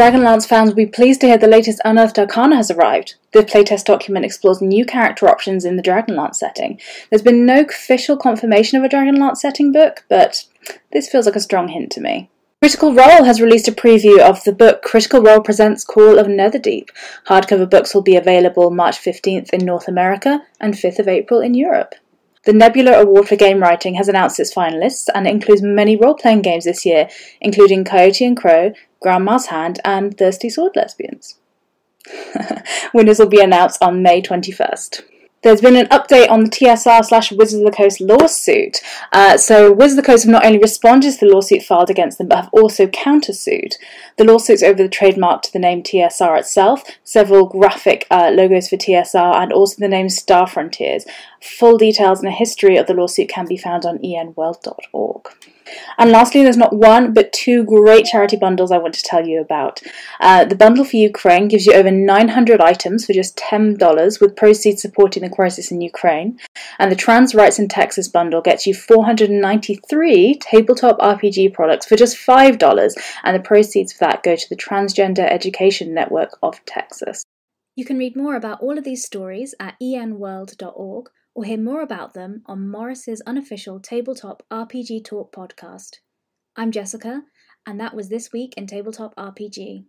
Dragonlance fans will be pleased to hear the latest Unearthed Arcana has arrived. The playtest document explores new character options in the Dragonlance setting. There's been no official confirmation of a Dragonlance setting book, but this feels like a strong hint to me. Critical Role has released a preview of the book Critical Role Presents Call of Netherdeep. Hardcover books will be available March 15th in North America and 5th of April in Europe. The Nebula Award for Game Writing has announced its finalists and includes many role playing games this year, including Coyote and Crow, Grandma's Hand, and Thirsty Sword Lesbians. Winners will be announced on May 21st. There's been an update on the TSR slash Wizards of the Coast lawsuit. Uh, so, Wizards of the Coast have not only responded to the lawsuit filed against them, but have also countersued. The lawsuit's over the trademark to the name TSR itself, several graphic uh, logos for TSR, and also the name Star Frontiers. Full details and a history of the lawsuit can be found on enworld.org. And lastly, there's not one but two great charity bundles I want to tell you about. Uh, the bundle for Ukraine gives you over 900 items for just $10 with proceeds supporting the crisis in Ukraine. And the Trans Rights in Texas bundle gets you 493 tabletop RPG products for just $5, and the proceeds for that go to the Transgender Education Network of Texas. You can read more about all of these stories at enworld.org or hear more about them on Morrus's unofficial Tabletop RPG Talk podcast. I'm Jessica, and that was This Week in Tabletop RPG.